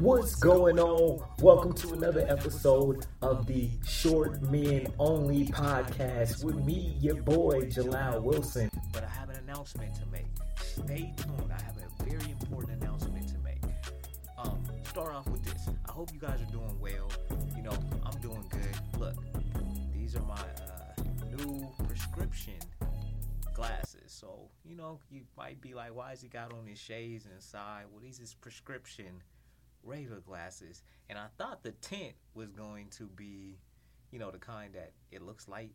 What's going on? Welcome to another episode of the Short Men Only podcast with me, your boy, Jalal Wilson. But I have an announcement to make. Stay tuned. I have a very important announcement to make. Um, start off with this. I hope you guys are doing well. You know, I'm doing good. Look, these are my uh, new prescription glasses. So, you know, you might be like, why has he got on his shades inside? Well, these is prescription regular glasses. And I thought the tint was going to be, you know, the kind that it looks light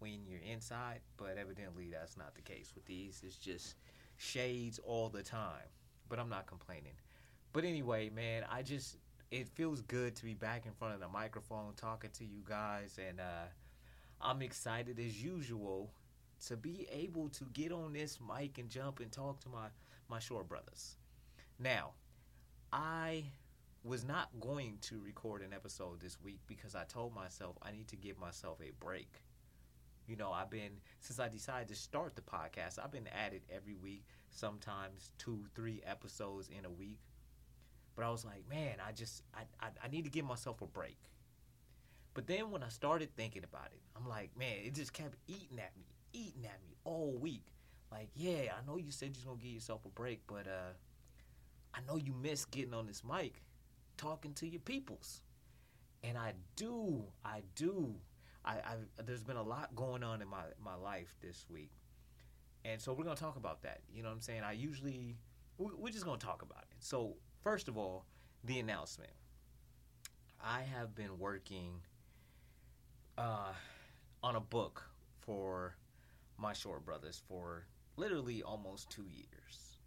when you're inside, but evidently that's not the case with these. It's just shades all the time. But I'm not complaining. But anyway, man, I just it feels good to be back in front of the microphone talking to you guys and uh I'm excited as usual to be able to get on this mic and jump and talk to my my short brothers. Now, I was not going to record an episode this week because I told myself I need to give myself a break. You know, I've been since I decided to start the podcast, I've been at it every week, sometimes two, three episodes in a week. But I was like, man, I just I, I, I need to give myself a break. But then when I started thinking about it, I'm like, man, it just kept eating at me, eating at me all week. Like, yeah, I know you said you're gonna give yourself a break, but uh I know you miss getting on this mic, talking to your peoples. And I do, I do. I, I there's been a lot going on in my, my life this week. And so we're gonna talk about that. You know what I'm saying? I usually we- we're just gonna talk about it. So first of all, the announcement. I have been working uh, on a book for my short brothers for literally almost two years.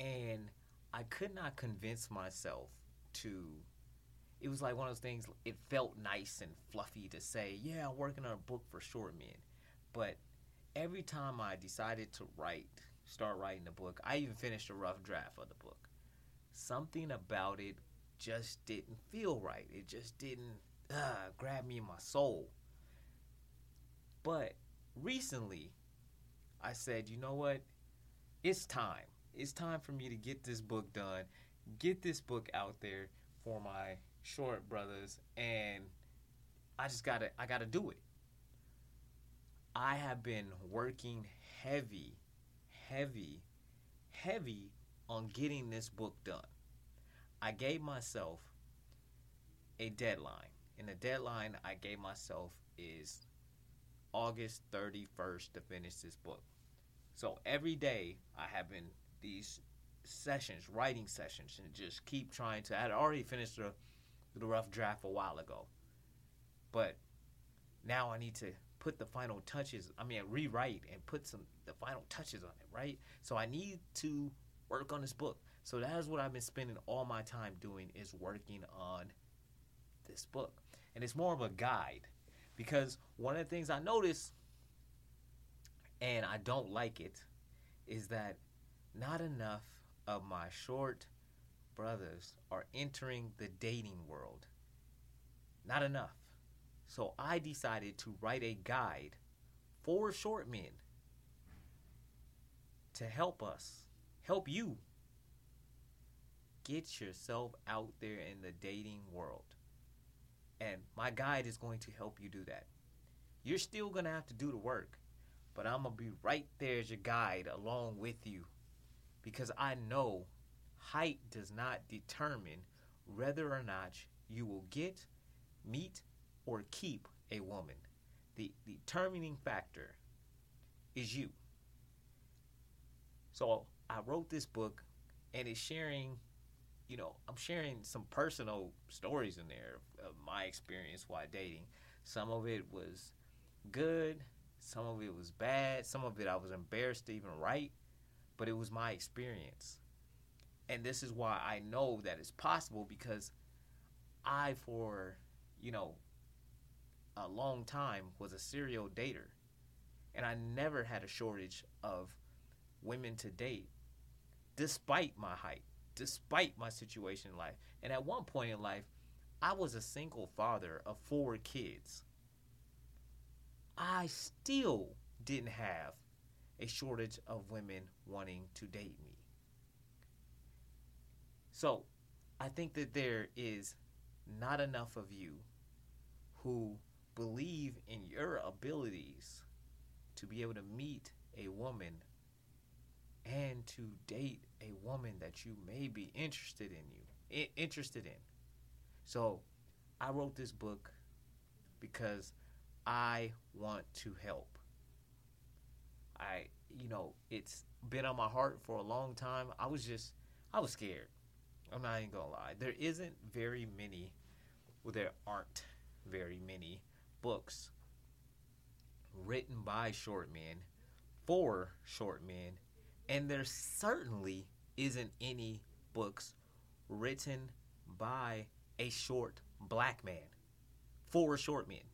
And I could not convince myself to. It was like one of those things, it felt nice and fluffy to say, yeah, I'm working on a book for short men. But every time I decided to write, start writing the book, I even finished a rough draft of the book. Something about it just didn't feel right. It just didn't uh, grab me in my soul. But recently, I said, you know what? It's time. It's time for me to get this book done, get this book out there for my short brothers, and I just gotta, I gotta do it. I have been working heavy, heavy, heavy on getting this book done. I gave myself a deadline, and the deadline I gave myself is August 31st to finish this book. So every day I have been these sessions, writing sessions, and just keep trying to. I had already finished the, the rough draft a while ago, but now I need to put the final touches. I mean, rewrite and put some the final touches on it, right? So I need to work on this book. So that is what I've been spending all my time doing is working on this book, and it's more of a guide because one of the things I notice, and I don't like it, is that not enough of my short brothers are entering the dating world. Not enough. So I decided to write a guide for short men to help us, help you get yourself out there in the dating world. And my guide is going to help you do that. You're still going to have to do the work, but I'm going to be right there as your guide along with you because I know height does not determine whether or not you will get, meet, or keep a woman. The, determining factor is you. So I wrote this book and it's sharing, you know, I'm sharing some personal stories in there of my experience while dating. Some of it was good, some of it was bad, some of it I was embarrassed to even write but it was my experience. And this is why I know that it's possible because I, for, you know, a long time was a serial dater. And I never had a shortage of women to date, despite my height, despite my situation in life. And at one point in life, I was a single father of four kids. I still didn't have a shortage of women wanting to date me. So, I think that there is not enough of you who believe in your abilities to be able to meet a woman and to date a woman that you may be interested in you interested in so i wrote this book because i want to help i you know it's been on my heart for a long time i was just i was scared i'm not even gonna lie there isn't very many well there aren't very many books written by short men for short men, and there certainly isn't any books written by a short black man for short men.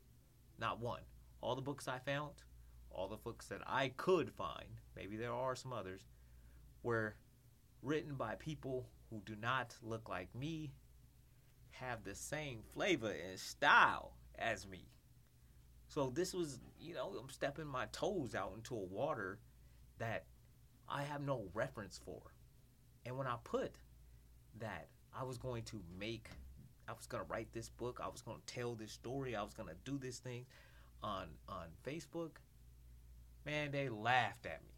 Not one. All the books I found, all the books that I could find, maybe there are some others, were written by people who do not look like me, have the same flavor and style as me. So this was, you know, I'm stepping my toes out into a water that I have no reference for. And when I put that I was going to make, I was going to write this book, I was going to tell this story, I was going to do this thing on on Facebook, man, they laughed at me.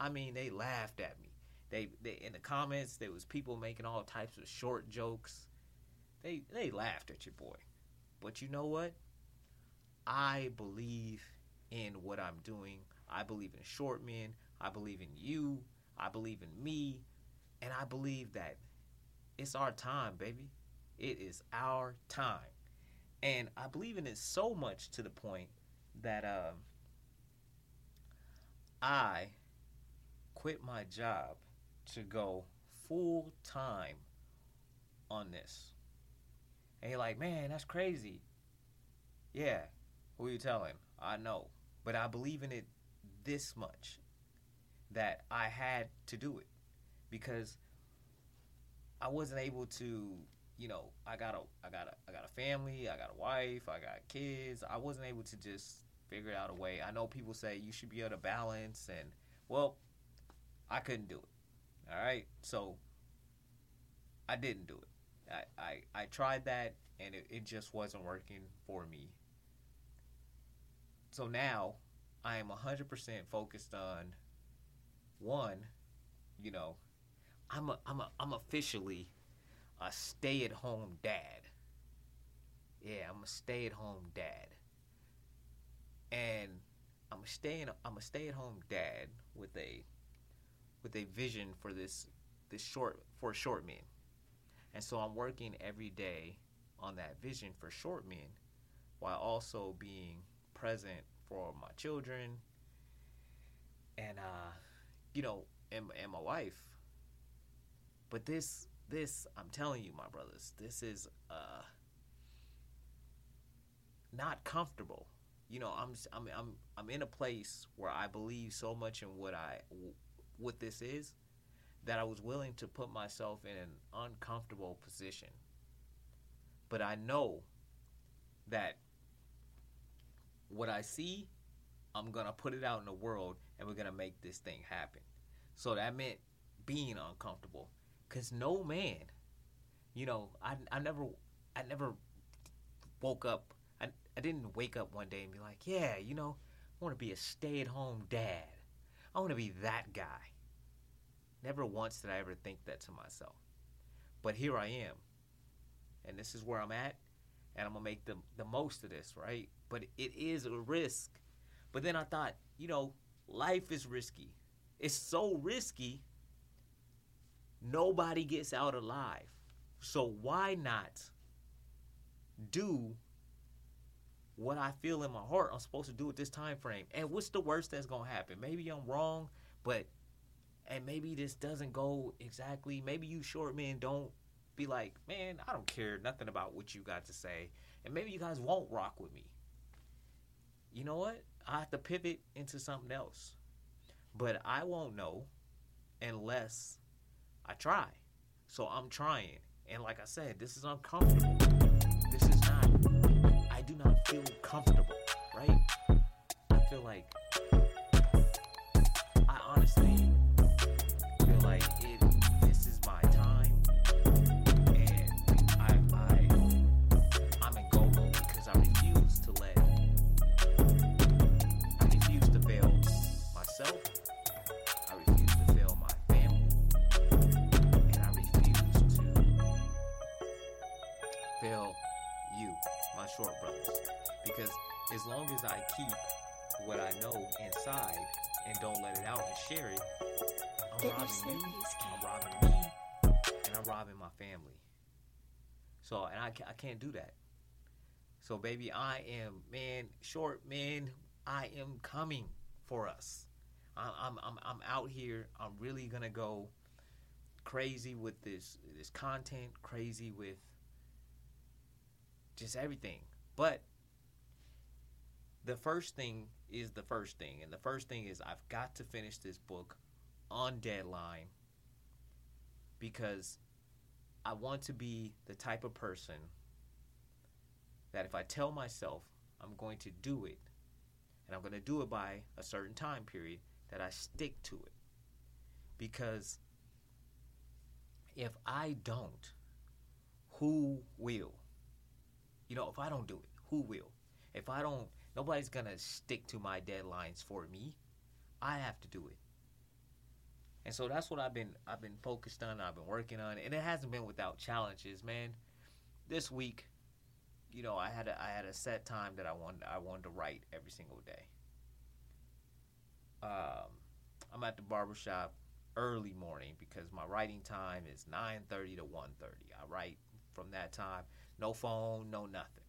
I mean, they laughed at me. They, they in the comments there was people making all types of short jokes. They they laughed at your boy. But you know what? I believe in what I'm doing. I believe in short men. I believe in you. I believe in me. And I believe that it's our time, baby. It is our time. And I believe in it so much to the point that um, I quit my job to go full time on this. And you're like, man, that's crazy. Yeah, who are you telling? I know. But I believe in it this much that I had to do it because I wasn't able to, you know, I got a I got a I got a family, I got a wife, I got kids. I wasn't able to just figure out a way. I know people say you should be able to balance and well, I couldn't do it. All right? So I didn't do it. I I, I tried that and it, it just wasn't working for me so now I am 100% focused on one, you know, I'm a, I'm a, I'm officially a stay-at-home dad. Yeah, I'm a stay-at-home dad. And I'm a stay I'm a stay-at-home dad with a with a vision for this this short for short men. And so I'm working every day on that vision for short men while also being present for my children. And uh you know and, and my wife. But this this i'm telling you my brothers this is uh not comfortable you know i'm i'm i'm, I'm in a place where i believe so much in what i what this is that i was willing to put myself in an uncomfortable position but i know that what I see, I'm gonna put it out in the world, and we're gonna make this thing happen. So that meant being uncomfortable, cause no man, you know, I I never I never woke up. I didn't wake up one day and be like, yeah, you know, I want to be a stay-at-home dad. I want to be that guy. Never once did I ever think that to myself. But here I am. And this is where I'm at. And I'm going to make the, the most of this, right? but it is a risk. But then I thought, you know, life is risky. It's so risky, nobody gets out alive. So why not do what I feel in my heart I'm supposed to do at this time frame? And what's the worst that's gonna happen? Maybe I'm wrong, but and maybe this doesn't go exactly. Maybe you short men don't be like, man, I don't care nothing about what you got to say, and maybe you guys won't rock with me you know what? I have to pivot into something else. But I won't know unless I try. So I'm trying. And like I said, this is uncomfortable. This is not, do not feel comfortable, right? I feel like, I honestly as long as I keep what I know inside and don't let it out and share it, I'm you robbing you, I'm robbing me, and I'm robbing my family. So, and I, I can't do that. So, baby, I am, man, short man, I am coming for us. I'm, I'm, I'm, I'm out here. I'm really gonna go crazy with this, this content, crazy with just everything. But the first thing is the first thing, and the first thing is I've got to finish this book on deadline because I want to be the type of person that if I tell myself I'm going to do it and I'm going to do it by a certain time period, that I stick to it. Because if I don't, who will? You know, if I don't do it, who will? If I don't, nobody's to stick to my deadlines for me. I have to do it. And so that's what I've been I've been focused on, I've been working on, and it hasn't been without challenges, man. This week, you know, I had a, I had a set time that I wanted I wanted to write every single day. Um, I'm at the barbershop early morning because my writing time is 9:30 to 1:30. I write from that time, no phone, no nothing.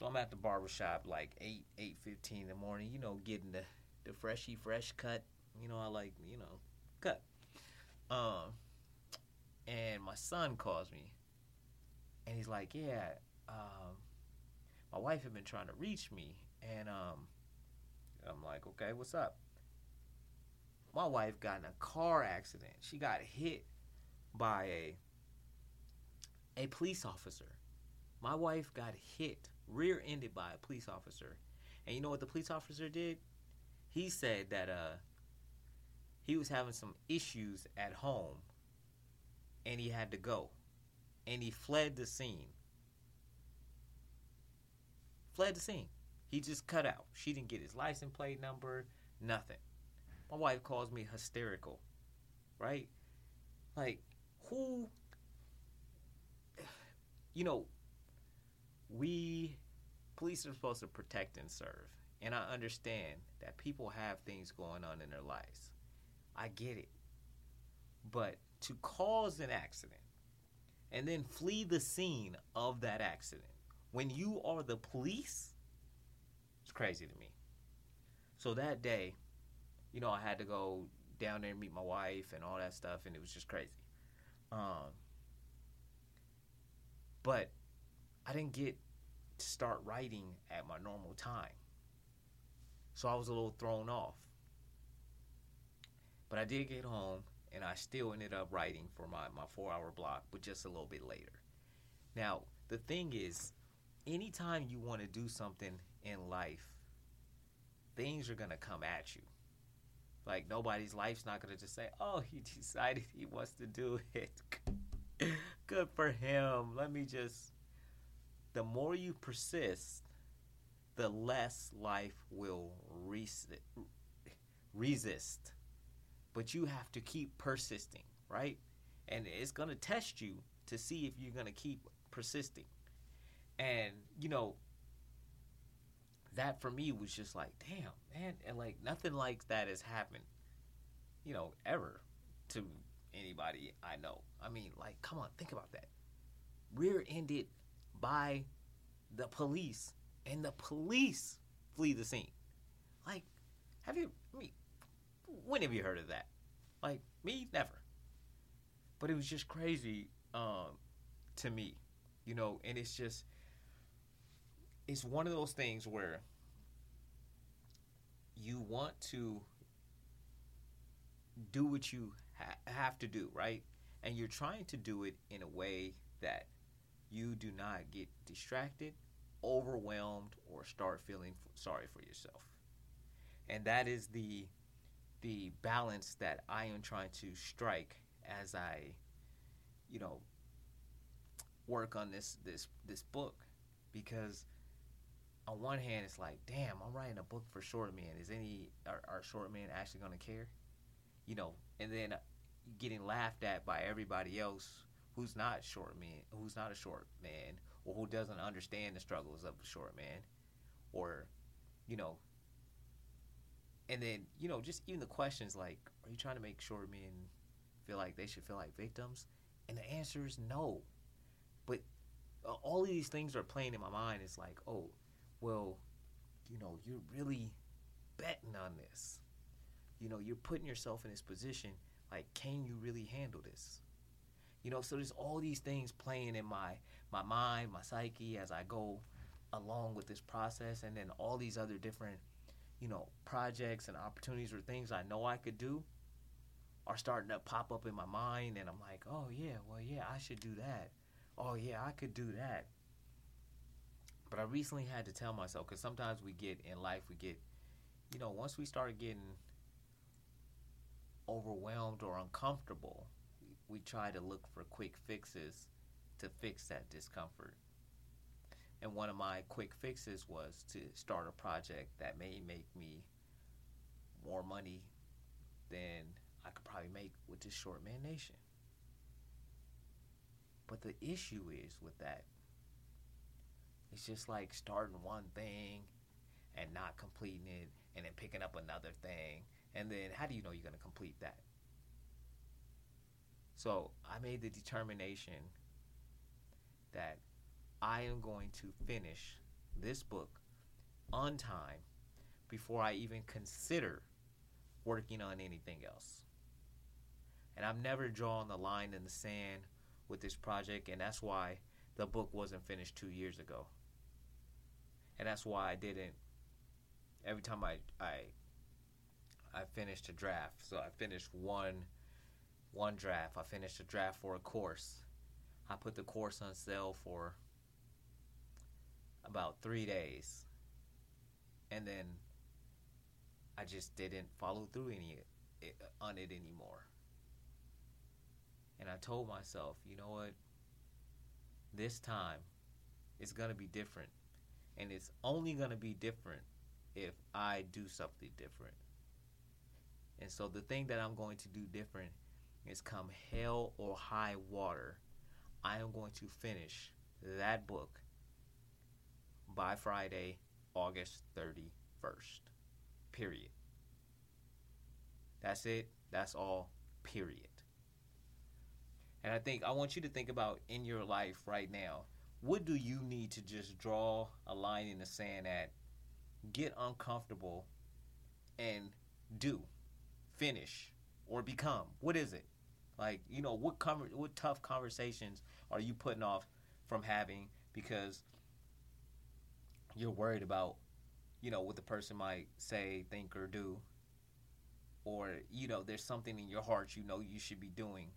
So I'm at the barbershop like 8 8:15 in the morning, you know, getting the the freshy fresh cut you know, I like, you know, cut. Um, and my son calls me, and he's like, "Yeah, um, my wife had been trying to reach me, and um, I'm like, okay, what's up?" My wife got in a car accident. She got hit by a a police officer. My wife got hit, rear-ended by a police officer, and you know what the police officer did? He said that uh he was having some issues at home and he had to go. And he fled the scene. Fled the scene. He just cut out. She didn't get his license plate number nothing. My wife calls me hysterical right? Like who you know we police are supposed to protect and serve and i understand that people have things going on in their lives I get it. But to cause an accident and then flee the scene of that accident when you are the police, it's crazy to me. So that day, you know, I had to go down there and meet my wife and all that stuff, and it was just crazy. Um, but I didn't get to start writing at my normal time. So I was a little thrown off. But I did get home and I still ended up writing for my, my four hour block, but just a little bit later. Now, the thing is, anytime you want to do something in life, things are going to come at you. Like, nobody's life's not going to just say, oh, he decided he wants to do it. Good for him. Let me just. The more you persist, the less life will resist. resist but you have to keep persisting, right? And it's going to test you to see if you're going to keep persisting. And, you know, that for me was just like, damn, man. And like, nothing like that has happened, you know, ever to anybody I know. I mean, like, come on, think about that. Rear ended by the police, and the police flee the scene. Like, have you, I mean, when have you heard of that? Like me, never. But it was just crazy um, to me, you know. And it's just, it's one of those things where you want to do what you ha- have to do, right? And you're trying to do it in a way that you do not get distracted, overwhelmed, or start feeling sorry for yourself. And that is the the balance that I am trying to strike as I, you know, work on this this this book, because on one hand it's like, damn, I'm writing a book for short men. Is any are, are short men actually gonna care? You know, and then getting laughed at by everybody else who's not short man, who's not a short man, or who doesn't understand the struggles of a short man, or, you know, and then you know just even the questions like, are you trying to make short men feel like they should feel like victims? And the answer is no. But uh, all of these things are playing in my mind. It's like, oh, well, you know, you're really betting on this. You know, you're putting yourself in this position. Like, can you really handle this? You know, so there's all these things playing in my my mind, my psyche as I go along with this process, and then all these other different, you know, projects and opportunities or things I know I could do are starting to pop up in my mind, and I'm like, oh yeah, well yeah, I should do that. Oh yeah, I could do that. But I recently had to tell myself because sometimes we get in life, we get, you know, once we start getting overwhelmed or uncomfortable, we, try to look for quick fixes to fix that discomfort. And one of my quick fixes was to start a project that may make me more money than I could probably make with this Short Man Nation. But the issue is with that, it's just like starting one thing and not completing it and then picking up another thing. And then how do you know you're going to complete that? So I made the determination that I am going to finish this book on time before I even consider working on anything else. And I've never drawn the line in the sand with this project, and that's why the book wasn't finished two years ago. And that's why I didn't. Every time I I I finished a draft, so I finished one one draft. I finished a draft for a course. I put the course on sale for about three days, and then I just didn't follow through any eh, on it anymore. And I told myself, you know what? This time it's going to be different. And it's only going to be different if I do something different. And so the thing that I'm going to do different is come hell or high water, I am going to finish that book by Friday, August 31st. Period. That's it. That's all. Period. And I think I want you to think about in your life right now, what do you need to just draw a line in the sand at, get uncomfortable, and do, finish, or become? What is it? Like you know, what com- what tough conversations are you putting off from having because you're worried about, you know, what the person might say, think, or do, or you know, there's something in your heart you know you should be doing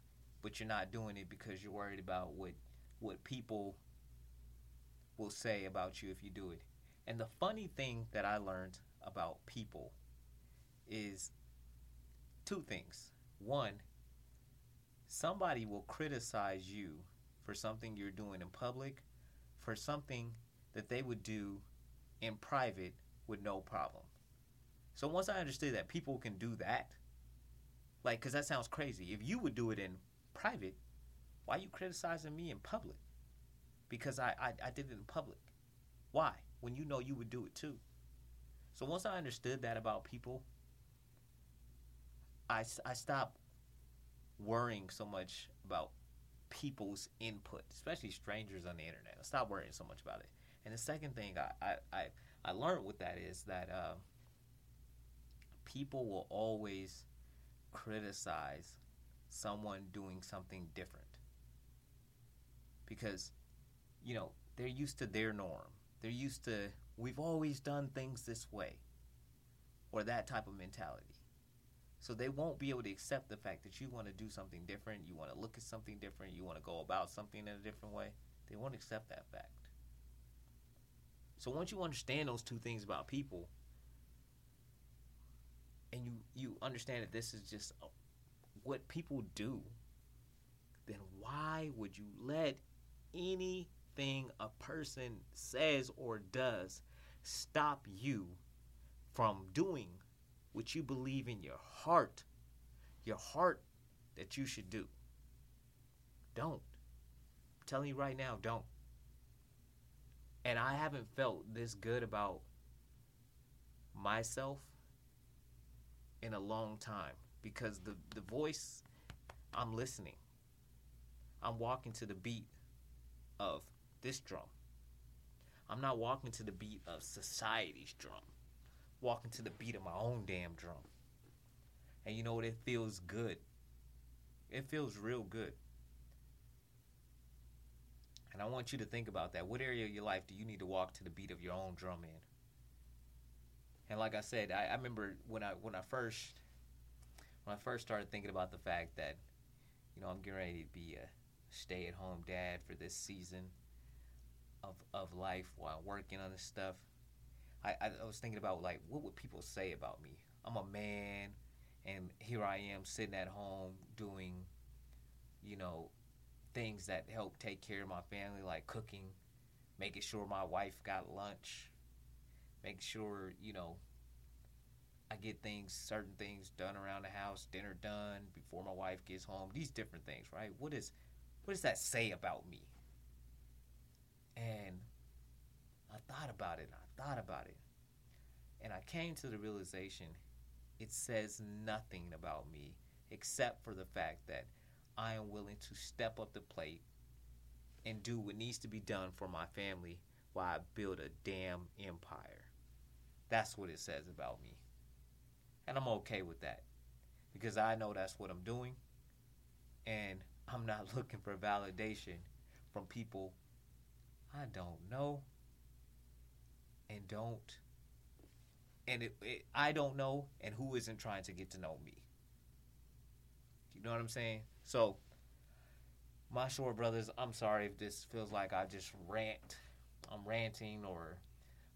but you're not doing it because you're worried about what what people will say about you if you do it. And the funny thing that I learned about people is two things. One, somebody will criticize you for something you're doing in public, for something that they would do in private with no problem. So once I understood that people can do that, like, because that sounds crazy. If you would do it in private, why are you criticizing me in public? Because I, I, I did it in public. Why? When you know you would do it too. So once I understood that about people, I, I stopped worrying so much about people's input, especially strangers on the internet. Stop worrying so much about it. And the second thing I, I, I, I learned with that is that uh, people will always criticize someone doing something different. Because, you know, they're used to their norm. They're used to, we've always done things this way, or that type of mentality. So they won't be able to accept the fact that you want to do something different, you want to look at something different, you want to go about something in a different way. They won't accept that fact. So once you understand those two things about people, and you you understand that this is just a, what people do, then why would you let anything a person says or does stop you from doing what you believe in your heart, your heart that you should do? Don't. I'm telling you right now, don't. And I haven't felt this good about myself in a long time because the the voice I'm listening. I'm walking to the beat of this drum. I'm not walking to the beat of society's drum. Walking to the beat of my own damn drum. And you know what? It feels good. It feels real good. And I want you to think about that. What area of your life do you need to walk to the beat of your own drum in? And like I said, I, I remember when I when I first when I first started thinking about the fact that, you know, I'm getting ready to be a stay at home dad for this season of of life while working on this stuff. I, I, was thinking about like what would people say about me? I'm a man and here I am sitting at home doing, you know, things that help take care of my family, like cooking, making sure my wife got lunch, making sure, you know, I get things, certain things done around the house, dinner done before my wife gets home. These different things, right? What is, what does that say about me? And I thought about it. I thought about it, and I came to the realization, it says nothing about me except for the fact that I am willing to step up the plate and do what needs to be done for my family while I build a damn empire. That's what it says about me. And I'm okay with that because I know that's what I'm doing. And I'm not looking for validation from people I don't know and don't. And it, it, I don't know, and who isn't trying to get to know me. You know what I'm saying? So, my short brothers, I'm sorry if this feels like I just rant. I'm ranting or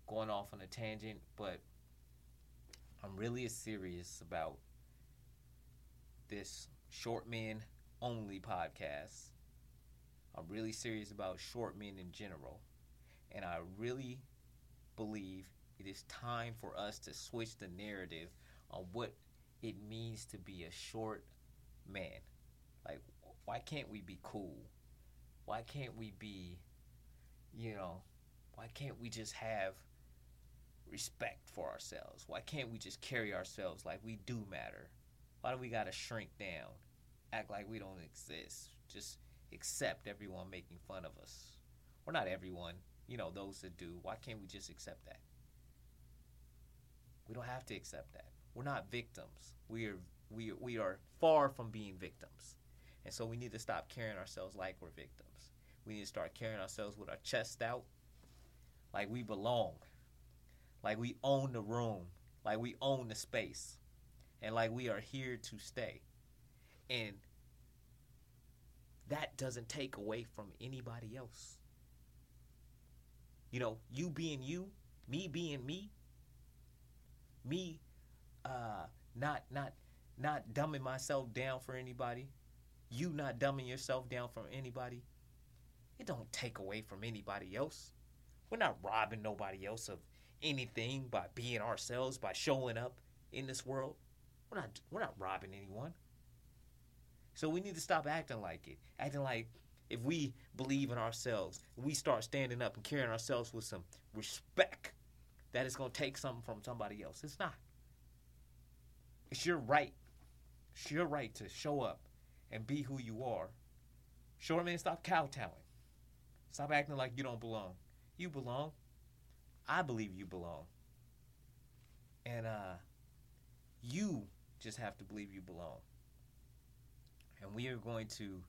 going off on a tangent, but I'm really serious about this short men only podcast. I'm really serious about short men in general. And I really believe it is time for us to switch the narrative on what it means to be a short man. Like, why can't we be cool? Why can't we be, you know, why can't we just have respect for ourselves? Why can't we just carry ourselves like we do matter? Why do we gotta shrink down, act like we don't exist, just accept everyone making fun of us? Or not everyone, you know, those that do. Why can't we just accept that? We don't have to accept that. We're not victims. We are we we are far from being victims. And so we need to stop carrying ourselves like we're victims. We need to start carrying ourselves with our chest out like we belong like we own the room, like we own the space, and like we are here to stay. And that doesn't take away from anybody else. You know, you being you, me being me, me uh not not not dumbing myself down for anybody, you not dumbing yourself down for anybody. It don't take away from anybody else. We're not robbing nobody else of anything by being ourselves, by showing up in this world. We're not we're not robbing anyone. So we need to stop acting like it. Acting like if we believe in ourselves, we start standing up and carrying ourselves with some respect, that it's going to take something from somebody else. It's not. It's your right. It's your right to show up and be who you are. Short man, stop kowtowing. Stop acting like you don't belong. You belong. I believe you belong. And uh, you just have to believe you belong. And we are going to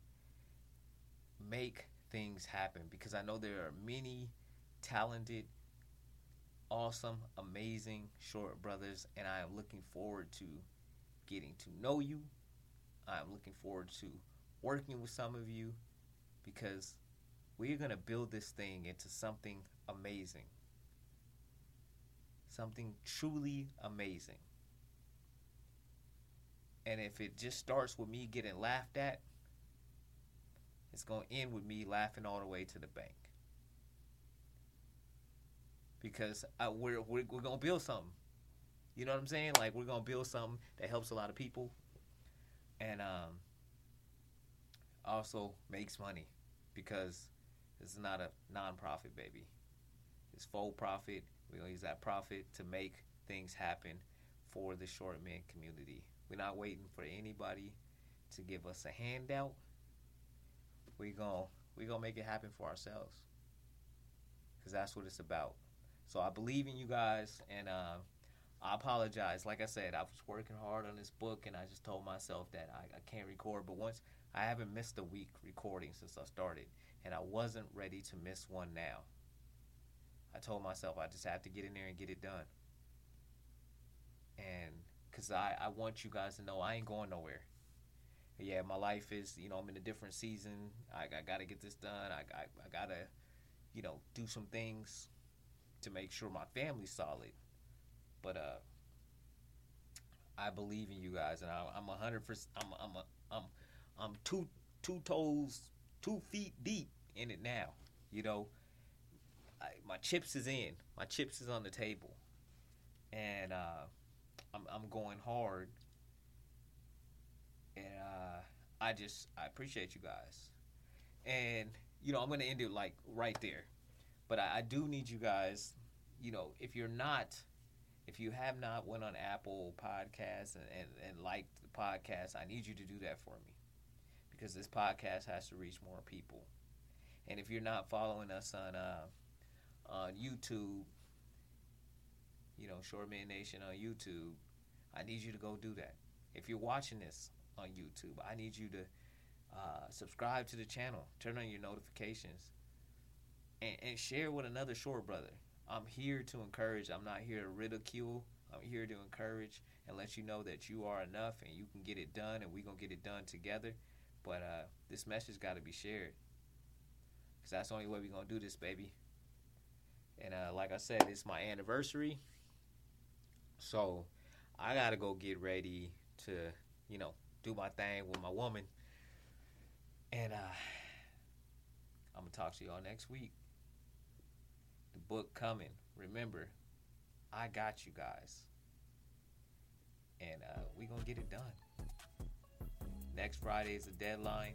make things happen because I know there are many talented, awesome, amazing short brothers, and I am looking forward to getting to know you. I'm looking forward to working with some of you because we're going to build this thing into something amazing something truly amazing. And if it just starts with me getting laughed at, it's going to end with me laughing all the way to the bank. Because I, we're, we're, we're going to build something. You know what I'm saying? Like, we're going to build something that helps a lot of people and um, also makes money because this is not a non-profit, baby. It's full profit. We're gonna use that profit to make things happen for the short man community. We're not waiting for anybody to give us a handout. We going we gonna make it happen for ourselves, cause that's what it's about. So I believe in you guys, and uh, I apologize. Like I said, I was working hard on this book, and I just told myself that I, I can't record. But once I haven't missed a week recording since I started, and I wasn't ready to miss one now. I told myself I just have to get in there and get it done. And because I, I want you guys to know I ain't going nowhere. Yeah, my life is, you know, I'm in a different season. I, I got to get this done. I, I, I got to, you know, do some things to make sure my family's solid. But uh, I believe in you guys, and I, I'm a hundred percent. I'm I'm a, I'm I'm two two toes, two feet deep in it now. You know, I, my chips is in. My chips is on the table, and uh, I'm I'm going hard. And uh, I just I appreciate you guys, and you know I'm gonna end it like right there, but I, I do need you guys. You know, if you're not if you have not went on Apple Podcasts and, and, and liked the podcast, I need you to do that for me because this podcast has to reach more people. And if you're not following us on uh, on YouTube, you know, Short Man Nation on YouTube, I need you to go do that. If you're watching this on YouTube, I need you to uh, subscribe to the channel, turn on your notifications, and, and share with another short brother. I'm here to encourage. I'm not here to ridicule. I'm here to encourage and let you know that you are enough and you can get it done and we're going to get it done together. But uh, this message got to be shared because that's the only way we're going to do this, baby. And uh, like I said, it's my anniversary. So I got to go get ready to, you know, do my thing with my woman. And uh, I'm to talk to y'all next week the book coming. Remember, I got you guys. And uh, we to get it done. Next Friday is the deadline.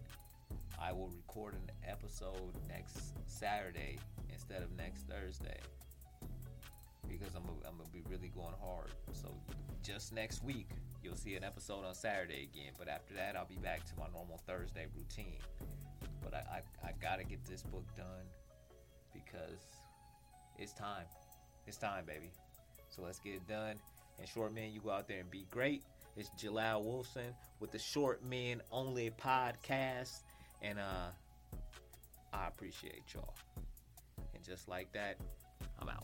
I will record an episode next Saturday instead of next Thursday because I'm I'm gonna be really going hard. So just next week you'll see an episode on Saturday again. But after that I'll be back to my normal Thursday routine. But I I, I gotta get this book done because it's time. It's time, baby. So let's get it done. And short men, you go out there and be great. It's Jalal Wolfson with the Short Men Only podcast. And uh I appreciate y'all. And just like that, I'm out.